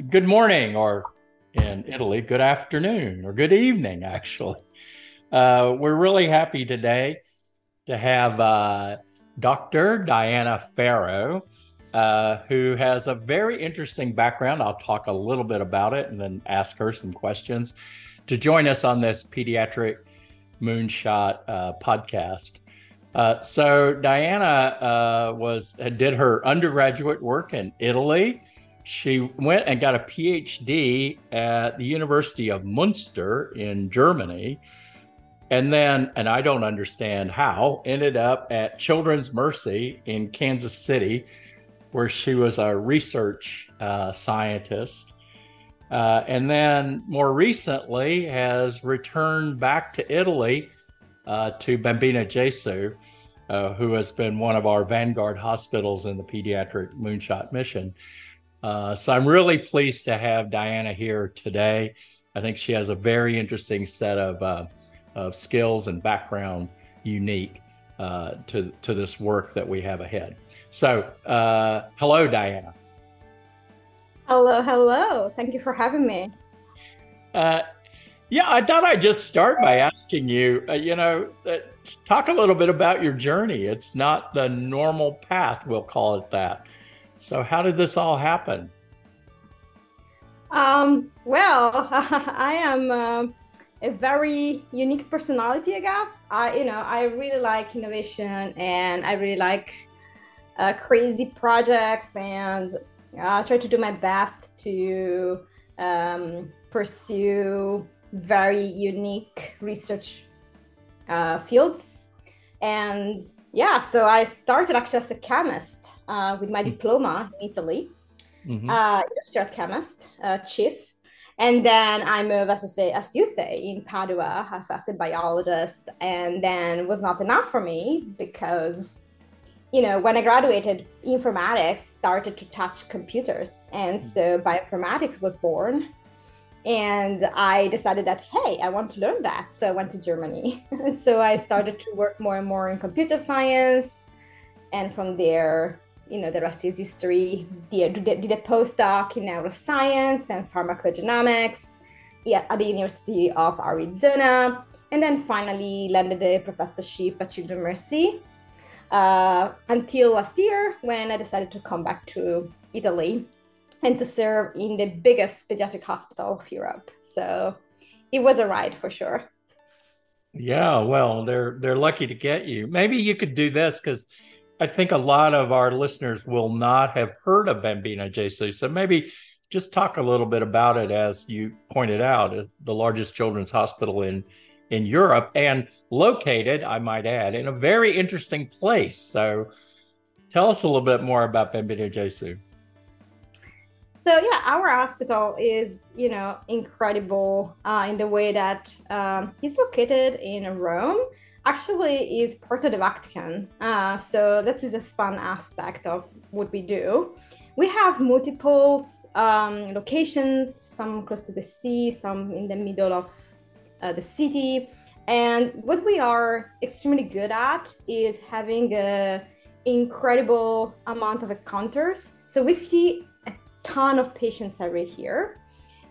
good morning, or in Italy, good afternoon, or good evening, actually. Uh, we're really happy today to have uh, Dr. Diana Ferro, uh, who has a very interesting background. I'll talk a little bit about it and then ask her some questions to join us on this pediatric moonshot uh, podcast. Uh, so Diana uh, was did her undergraduate work in Italy. She went and got a PhD at the University of Munster in Germany, and then, and I don't understand how, ended up at Children's Mercy in Kansas City, where she was a research uh, scientist. Uh, and then more recently has returned back to Italy uh, to Bambino Gesù, uh, who has been one of our vanguard hospitals in the pediatric moonshot mission. Uh, so I'm really pleased to have Diana here today. I think she has a very interesting set of, uh, of skills and background unique uh, to, to this work that we have ahead. So, hello, Diana. Hello, hello. Thank you for having me. Uh, yeah, I thought I'd just start by asking you, uh, you know, uh, talk a little bit about your journey. It's not the normal path, we'll call it that. So, how did this all happen? Um, well, I am uh, a very unique personality, I guess. I, you know, I really like innovation and I really like uh, crazy projects and I'll try to do my best to um, pursue very unique research uh, fields. And yeah, so I started actually as a chemist uh, with my hmm. diploma in Italy, mm-hmm. uh, industrial chemist, uh, chief. And then I moved, as I say, as you say, in Padua as a biologist. And then was not enough for me because you know, when I graduated, informatics started to touch computers. And so bioinformatics was born. And I decided that, hey, I want to learn that. So I went to Germany. so I started to work more and more in computer science. And from there, you know, the rest is history. Did, did a postdoc in neuroscience and pharmacogenomics at the University of Arizona. And then finally landed a professorship at Children's Mercy uh, until last year when I decided to come back to Italy and to serve in the biggest pediatric hospital of Europe. So it was a ride for sure. Yeah, well, they're they're lucky to get you. Maybe you could do this because I think a lot of our listeners will not have heard of Bambino Gesù. So maybe just talk a little bit about it as you pointed out, uh, the largest children's hospital in in Europe and located, I might add, in a very interesting place. So tell us a little bit more about Bambino Gesù. So yeah, our hospital is you know incredible uh, in the way that um, it's located in Rome. Actually, is part of the Vatican. Uh, so that is a fun aspect of what we do. We have multiple um, locations, some close to the sea, some in the middle of uh, the city. And what we are extremely good at is having a incredible amount of encounters. So we see ton of patients every year.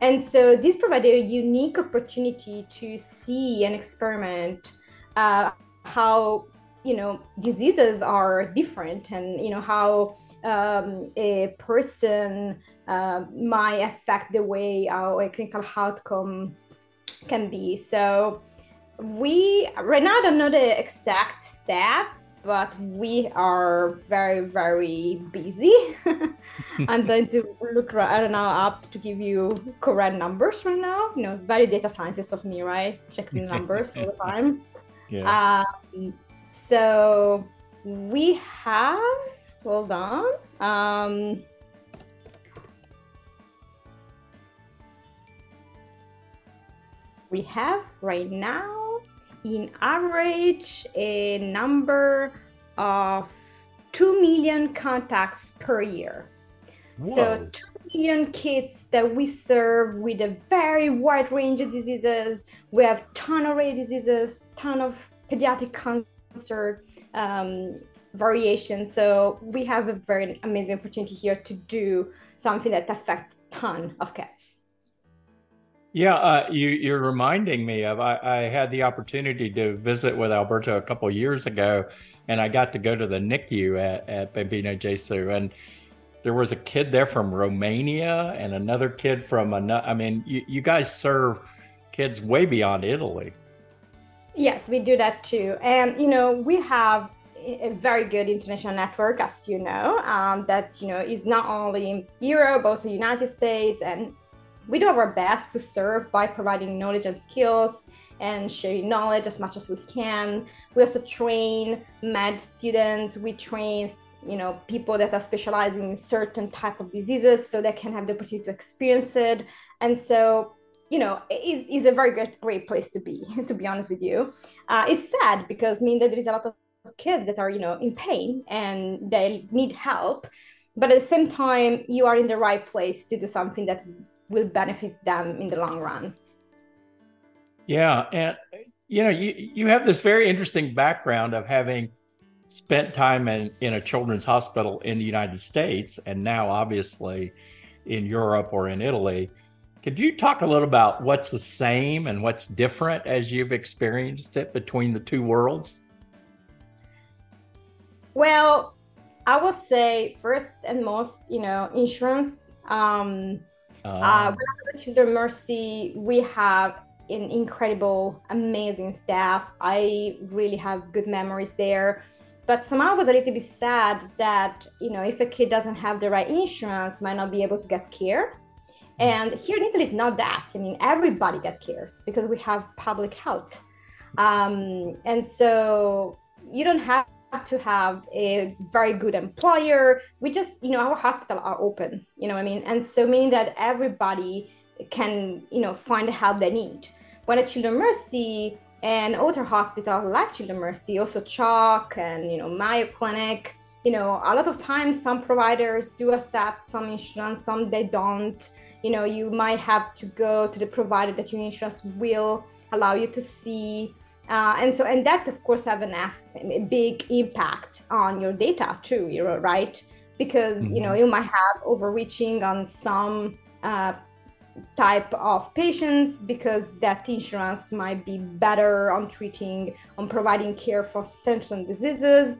And so this provided a unique opportunity to see and experiment uh, how you know diseases are different and you know how um, a person uh, might affect the way our clinical outcome can be. So we right now don't know the exact stats, but we are very very busy. I'm going to look I don't know up to give you correct numbers right now. You know, very data scientist of me, right? Checking numbers all the time. Yeah. Um, so we have hold on. Um, we have right now in average a number of 2 million contacts per year. Whoa. So 2 million kids that we serve with a very wide range of diseases. We have ton of rare diseases, ton of pediatric cancer um, variation. So we have a very amazing opportunity here to do something that affects ton of kids. Yeah, uh, you, you're reminding me of. I, I, had the opportunity to visit with Alberto a couple years ago, and I got to go to the NICU at, at Bambino Gesù, and there was a kid there from Romania and another kid from another. I mean, you, you guys serve kids way beyond Italy. Yes, we do that too, and you know we have a very good international network, as you know, um, that you know is not only in Europe, but also United States, and we do our best to serve by providing knowledge and skills and sharing knowledge as much as we can. We also train med students. We train you know people that are specializing in certain type of diseases so they can have the opportunity to experience it and so you know is is a very good great place to be to be honest with you uh, it's sad because I mean that there is a lot of kids that are you know in pain and they need help but at the same time you are in the right place to do something that will benefit them in the long run yeah and you know you you have this very interesting background of having spent time in, in a children's hospital in the united states and now obviously in europe or in italy could you talk a little about what's the same and what's different as you've experienced it between the two worlds well, I would say first and most, you know, insurance. Um, uh, uh, when Mercy, we have an incredible, amazing staff. I really have good memories there. But somehow I was a little bit sad that, you know, if a kid doesn't have the right insurance, might not be able to get care. And here in Italy, it's not that. I mean, everybody get cares because we have public health. Um, and so you don't have to have a very good employer. We just, you know, our hospital are open, you know what I mean? And so meaning that everybody can, you know, find the help they need. When at Children Mercy and other hospitals like Children Mercy, also CHOC and, you know, Mayo Clinic, you know, a lot of times some providers do accept some insurance, some they don't. You know, you might have to go to the provider that your insurance will allow you to see uh, and so, and that of course have an, a big impact on your data too, you know, right? Because mm-hmm. you know mm-hmm. you might have overreaching on some uh, type of patients because that insurance might be better on treating, on providing care for certain diseases.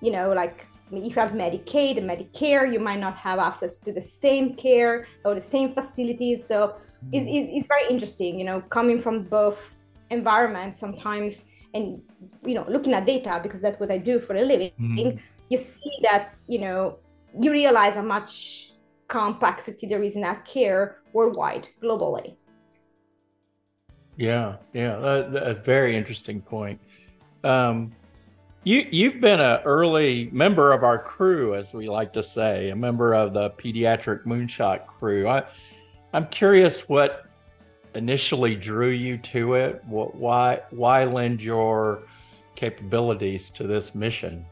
You know, like if you have Medicaid and Medicare, you might not have access to the same care or the same facilities. So mm-hmm. it's, it's very interesting, you know, coming from both environment sometimes and you know looking at data because that's what i do for a living mm-hmm. you see that you know you realize how much complexity there is in that care worldwide globally. Yeah yeah a, a very interesting point. Um, you you've been an early member of our crew as we like to say a member of the pediatric moonshot crew. I i'm curious what initially drew you to it? Why why lend your capabilities to this mission?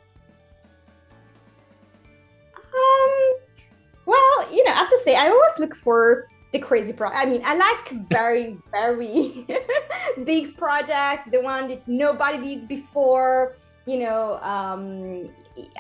Um, well, you know, as I say, I always look for the crazy pro. I mean, I like very very big projects, the one that nobody did before. You know, um,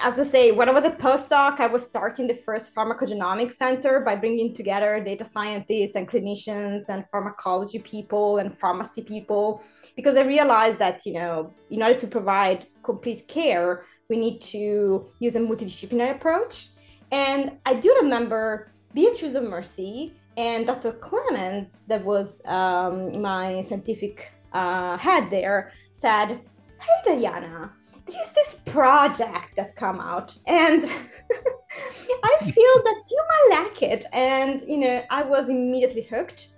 as I say, when I was a postdoc, I was starting the first pharmacogenomics center by bringing together data scientists and clinicians and pharmacology people and pharmacy people, because I realized that, you know, in order to provide complete care, we need to use a multidisciplinary approach. And I do remember being Children Mercy and Dr. Clements, that was um, my scientific uh, head there, said, Hey, Diana, is this project that come out? And i feel that you might like it. And you know i was immediately hooked.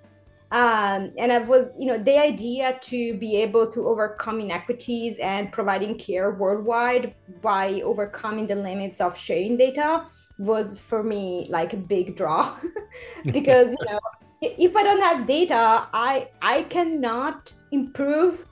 Um, and i was you know the idea to be able to overcome inequities and providing care worldwide by overcoming the limits of sharing data was for me like a big draw. Because you know if i don't have data i i cannot improve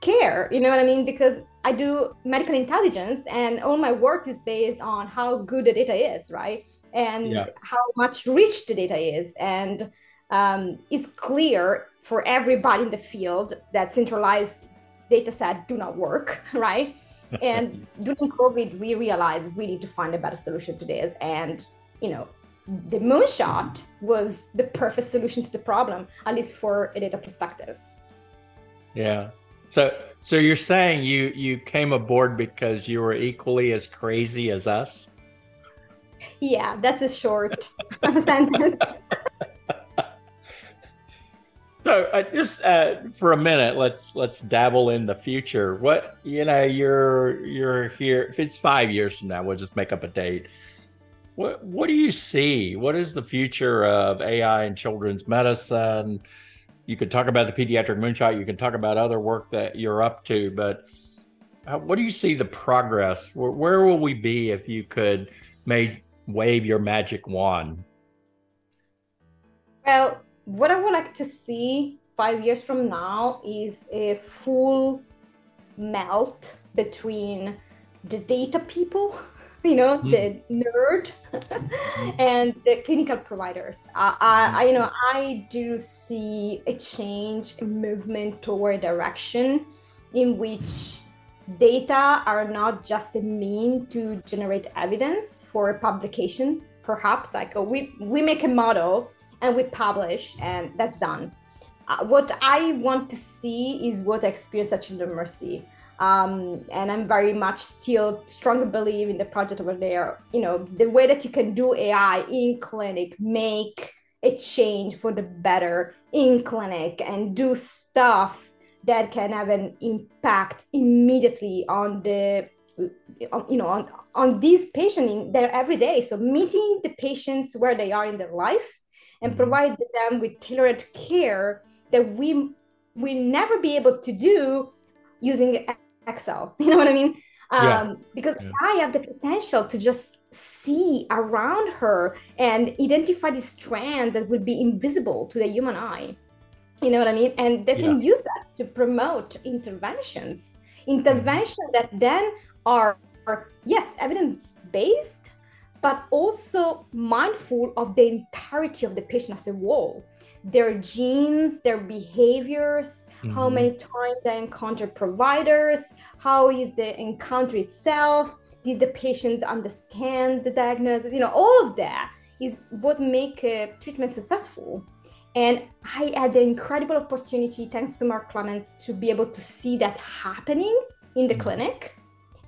care. You know what i mean? Because I do medical intelligence, and all my work is based on how good the data is, right? And yeah. how much rich the data is. And um, it's clear for everybody in the field that centralized data set do not work, right? and during COVID, we realized we need to find a better solution to this. And, you know, the moonshot was the perfect solution to the problem, at least for a data perspective. Yeah. So so you're saying you you came aboard because you were equally as crazy as us? Yeah, that's a short sentence. So uh, just uh, for a minute, let's let's dabble in the future. What you know, you're you're here. If it's five years from now, we'll just make up a date. What what do you see? What is the future of AI in children's medicine? You could talk about the pediatric moonshot. You can talk about other work that you're up to, but uh, what do you see the progress? Where, where will we be if you could may wave your magic wand? Well, what I would like to see five years from now is a full melt between the data people, you know, mm. the nerd, and the clinical providers. I, I, you know, I do see a change, a movement toward direction in which data are not just a mean to generate evidence for a publication. Perhaps like we we make a model and we publish and that's done uh, what i want to see is what experience at children mercy um, and i'm very much still strongly believe in the project over there you know the way that you can do ai in clinic make a change for the better in clinic and do stuff that can have an impact immediately on the you know on, on these patients in their every day so meeting the patients where they are in their life and mm-hmm. provide them with tailored care that we will never be able to do using Excel. You know what I mean? Um, yeah. Because yeah. I have the potential to just see around her and identify the strand that would be invisible to the human eye. You know what I mean? And they can yeah. use that to promote interventions, interventions that then are, are yes, evidence based, but also mindful of the entirety of the patient as a whole their genes, their behaviors, mm-hmm. how many times they encounter providers, how is the encounter itself, did the patient understand the diagnosis, you know, all of that is what make a treatment successful. And I had the incredible opportunity, thanks to Mark Clements, to be able to see that happening in the mm-hmm. clinic.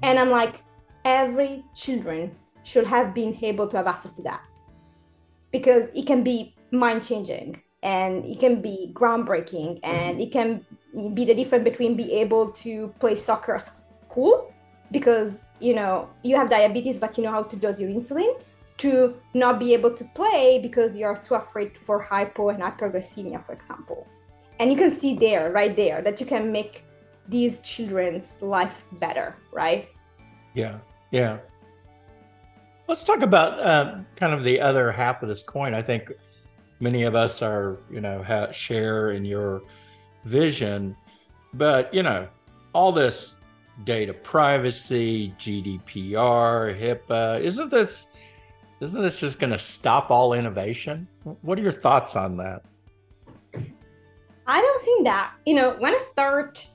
And I'm like, every children should have been able to have access to that because it can be mind changing and it can be groundbreaking and it can be the difference between being able to play soccer at school because you know you have diabetes but you know how to dose your insulin to not be able to play because you're too afraid for hypo and hyperglycemia for example. And you can see there right there that you can make these children's life better right? Yeah yeah. Let's talk about uh, kind of the other half of this coin. I think many of us are, you know, ha- share in your vision, but you know, all this data privacy, GDPR, HIPAA, isn't this isn't this just going to stop all innovation? What are your thoughts on that? I don't think that. You know, when I start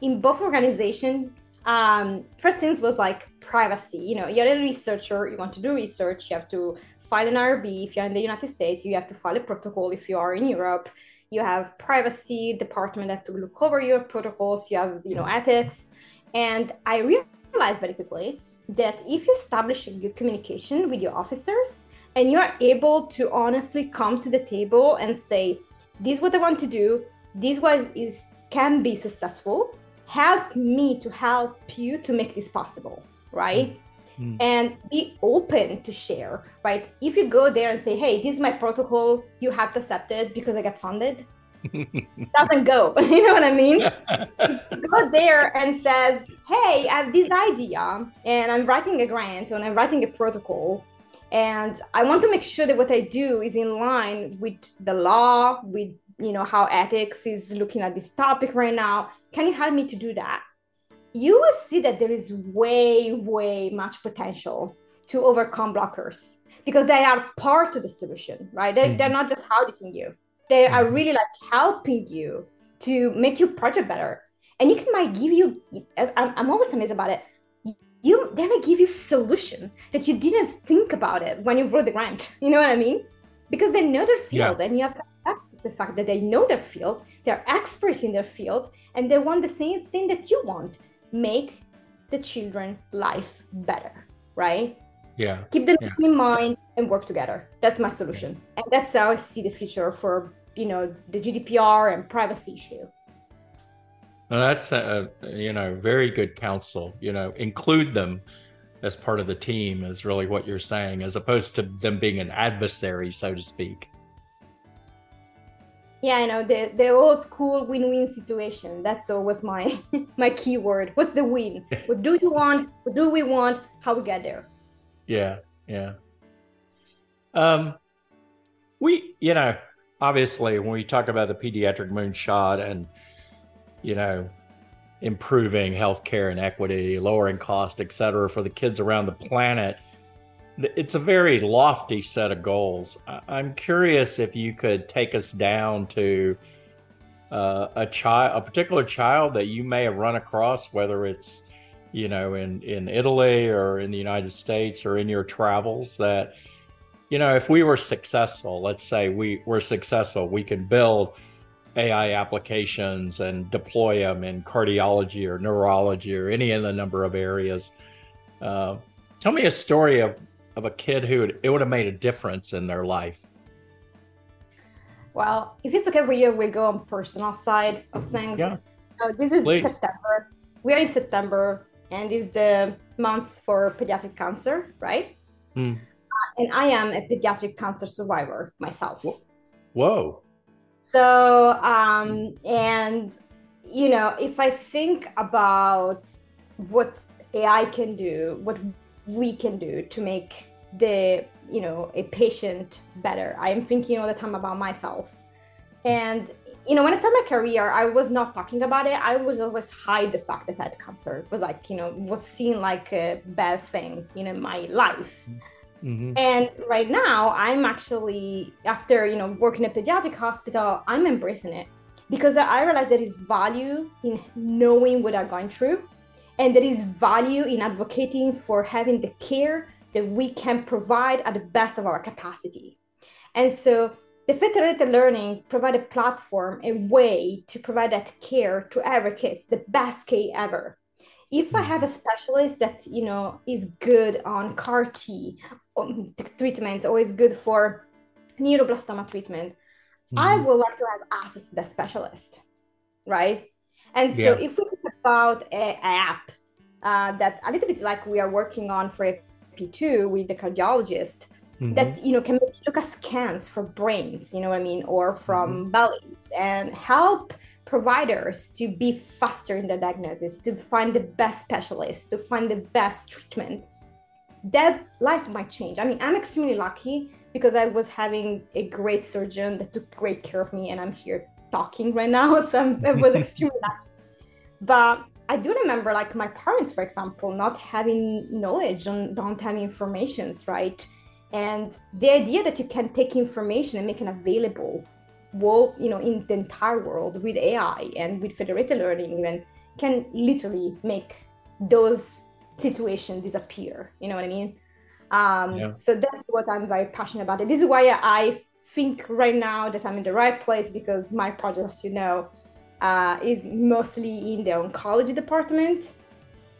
in both organizations, um, first things was like privacy. You know, you're a researcher, you want to do research, you have to file an IRB. If you're in the United States, you have to file a protocol. If you are in Europe, you have privacy department that to look over your protocols. You have, you know, mm-hmm. ethics. And I realized very quickly that if you establish a good communication with your officers and you are able to honestly come to the table and say, this is what I want to do, this was is can be successful, help me to help you to make this possible right? Mm. Mm. And be open to share, right? If you go there and say, hey, this is my protocol, you have to accept it because I get funded, doesn't go. you know what I mean? go there and says, hey, I have this idea and I'm writing a grant and I'm writing a protocol. And I want to make sure that what I do is in line with the law, with you know how ethics is looking at this topic right now. Can you help me to do that? You will see that there is way, way much potential to overcome blockers because they are part of the solution, right? They, mm-hmm. They're not just auditing you, they mm-hmm. are really like helping you to make your project better. And you can might give you, I'm, I'm always amazed about it. you they may give you solution that you didn't think about it when you wrote the grant. You know what I mean? Because they know their field, yeah. and you have to accept the fact that they know their field, they're experts in their field, and they want the same thing that you want: make the children life better, right? Yeah. Keep them yeah. in mind and work together. That's my solution, and that's how I see the future for you know the GDPR and privacy issue. Well, that's a, you know very good counsel. You know, include them as part of the team is really what you're saying, as opposed to them being an adversary, so to speak. Yeah, I know the the old school win-win situation. That's always my my keyword. What's the win? what do you want? What do we want? How we get there? Yeah, yeah. Um, we, you know, obviously when we talk about the pediatric moonshot and you know, improving healthcare and equity, lowering cost, et cetera, for the kids around the planet. It's a very lofty set of goals. I'm curious if you could take us down to uh, a child, a particular child that you may have run across, whether it's you know in in Italy or in the United States or in your travels, that you know if we were successful, let's say we were successful, we can build AI applications and deploy them in cardiology or neurology or any of the number of areas. Uh, tell me a story of, of a kid who would, it would have made a difference in their life. Well, if it's okay for you, we go on personal side of things. Yeah. So this is Please. September. We are in September, and it's the months for pediatric cancer, right? Hmm. Uh, and I am a pediatric cancer survivor myself. Whoa. So, um, and you know, if I think about what AI can do, what we can do to make the you know a patient better, I am thinking all the time about myself. And you know, when I started my career, I was not talking about it. I was always hide the fact that I had cancer. It was like, you know, was seen like a bad thing, you know, in my life. Mm-hmm. And right now, I'm actually after you know working at pediatric hospital, I'm embracing it because I realize there is value in knowing what I'm going through, and there is value in advocating for having the care that we can provide at the best of our capacity. And so the federated learning provide a platform, a way to provide that care to every kids, the best care ever if I have a specialist that you know is good on CAR T um, treatment or is good for neuroblastoma treatment, mm-hmm. I would like to have access to that specialist, right? And so yeah. if we think about an app uh, that a little bit like we are working on for P2 with the cardiologist, mm-hmm. that you know can look at scans for brains, you know what I mean, or from mm-hmm. bellies, and help providers to be faster in the diagnosis, to find the best specialist, to find the best treatment, that life might change. I mean, I'm extremely lucky because I was having a great surgeon that took great care of me, and I'm here talking right now. So I was extremely lucky. But I do remember, like my parents, for example, not having knowledge on don't having informations, right? And the idea that you can take information and make it available world, you know, in the entire world with AI and with federated learning even can literally make those situations disappear. You know what I mean? Um, yeah. So that's what I'm very passionate about. And this is why I think right now that I'm in the right place because my project, as you know, uh, is mostly in the oncology department.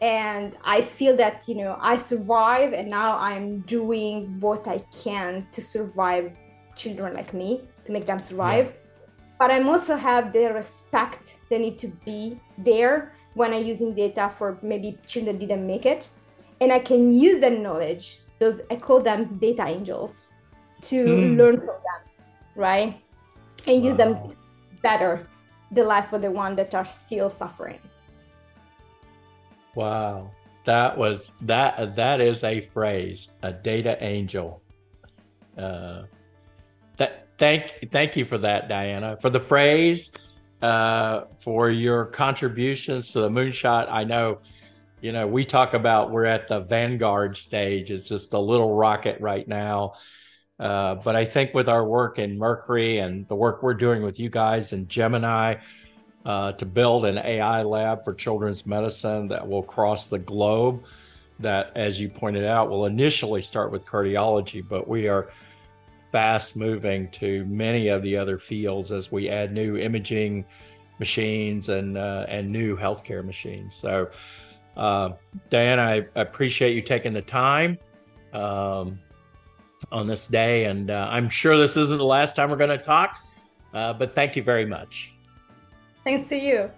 And I feel that, you know, I survive and now I'm doing what I can to survive children like me to make them survive. Yeah. But I'm also have the respect they need to be there when I'm using data for maybe children didn't make it. And I can use that knowledge, those I call them data angels, to mm. learn from them, right? And wow. use them better the life of the one that are still suffering. Wow. That was that that is a phrase, a data angel. Uh, that thank thank you for that, Diana, for the phrase, uh, for your contributions to the moonshot. I know, you know, we talk about we're at the vanguard stage. It's just a little rocket right now. Uh, but I think with our work in Mercury and the work we're doing with you guys in Gemini uh, to build an AI lab for children's medicine that will cross the globe, that, as you pointed out, will initially start with cardiology, but we are fast moving to many of the other fields as we add new imaging machines and uh, and new healthcare machines. So, uh, Diana, I appreciate you taking the time um, on this day, and uh, I'm sure this isn't the last time we're going to talk. Uh, but thank you very much. Thanks to you.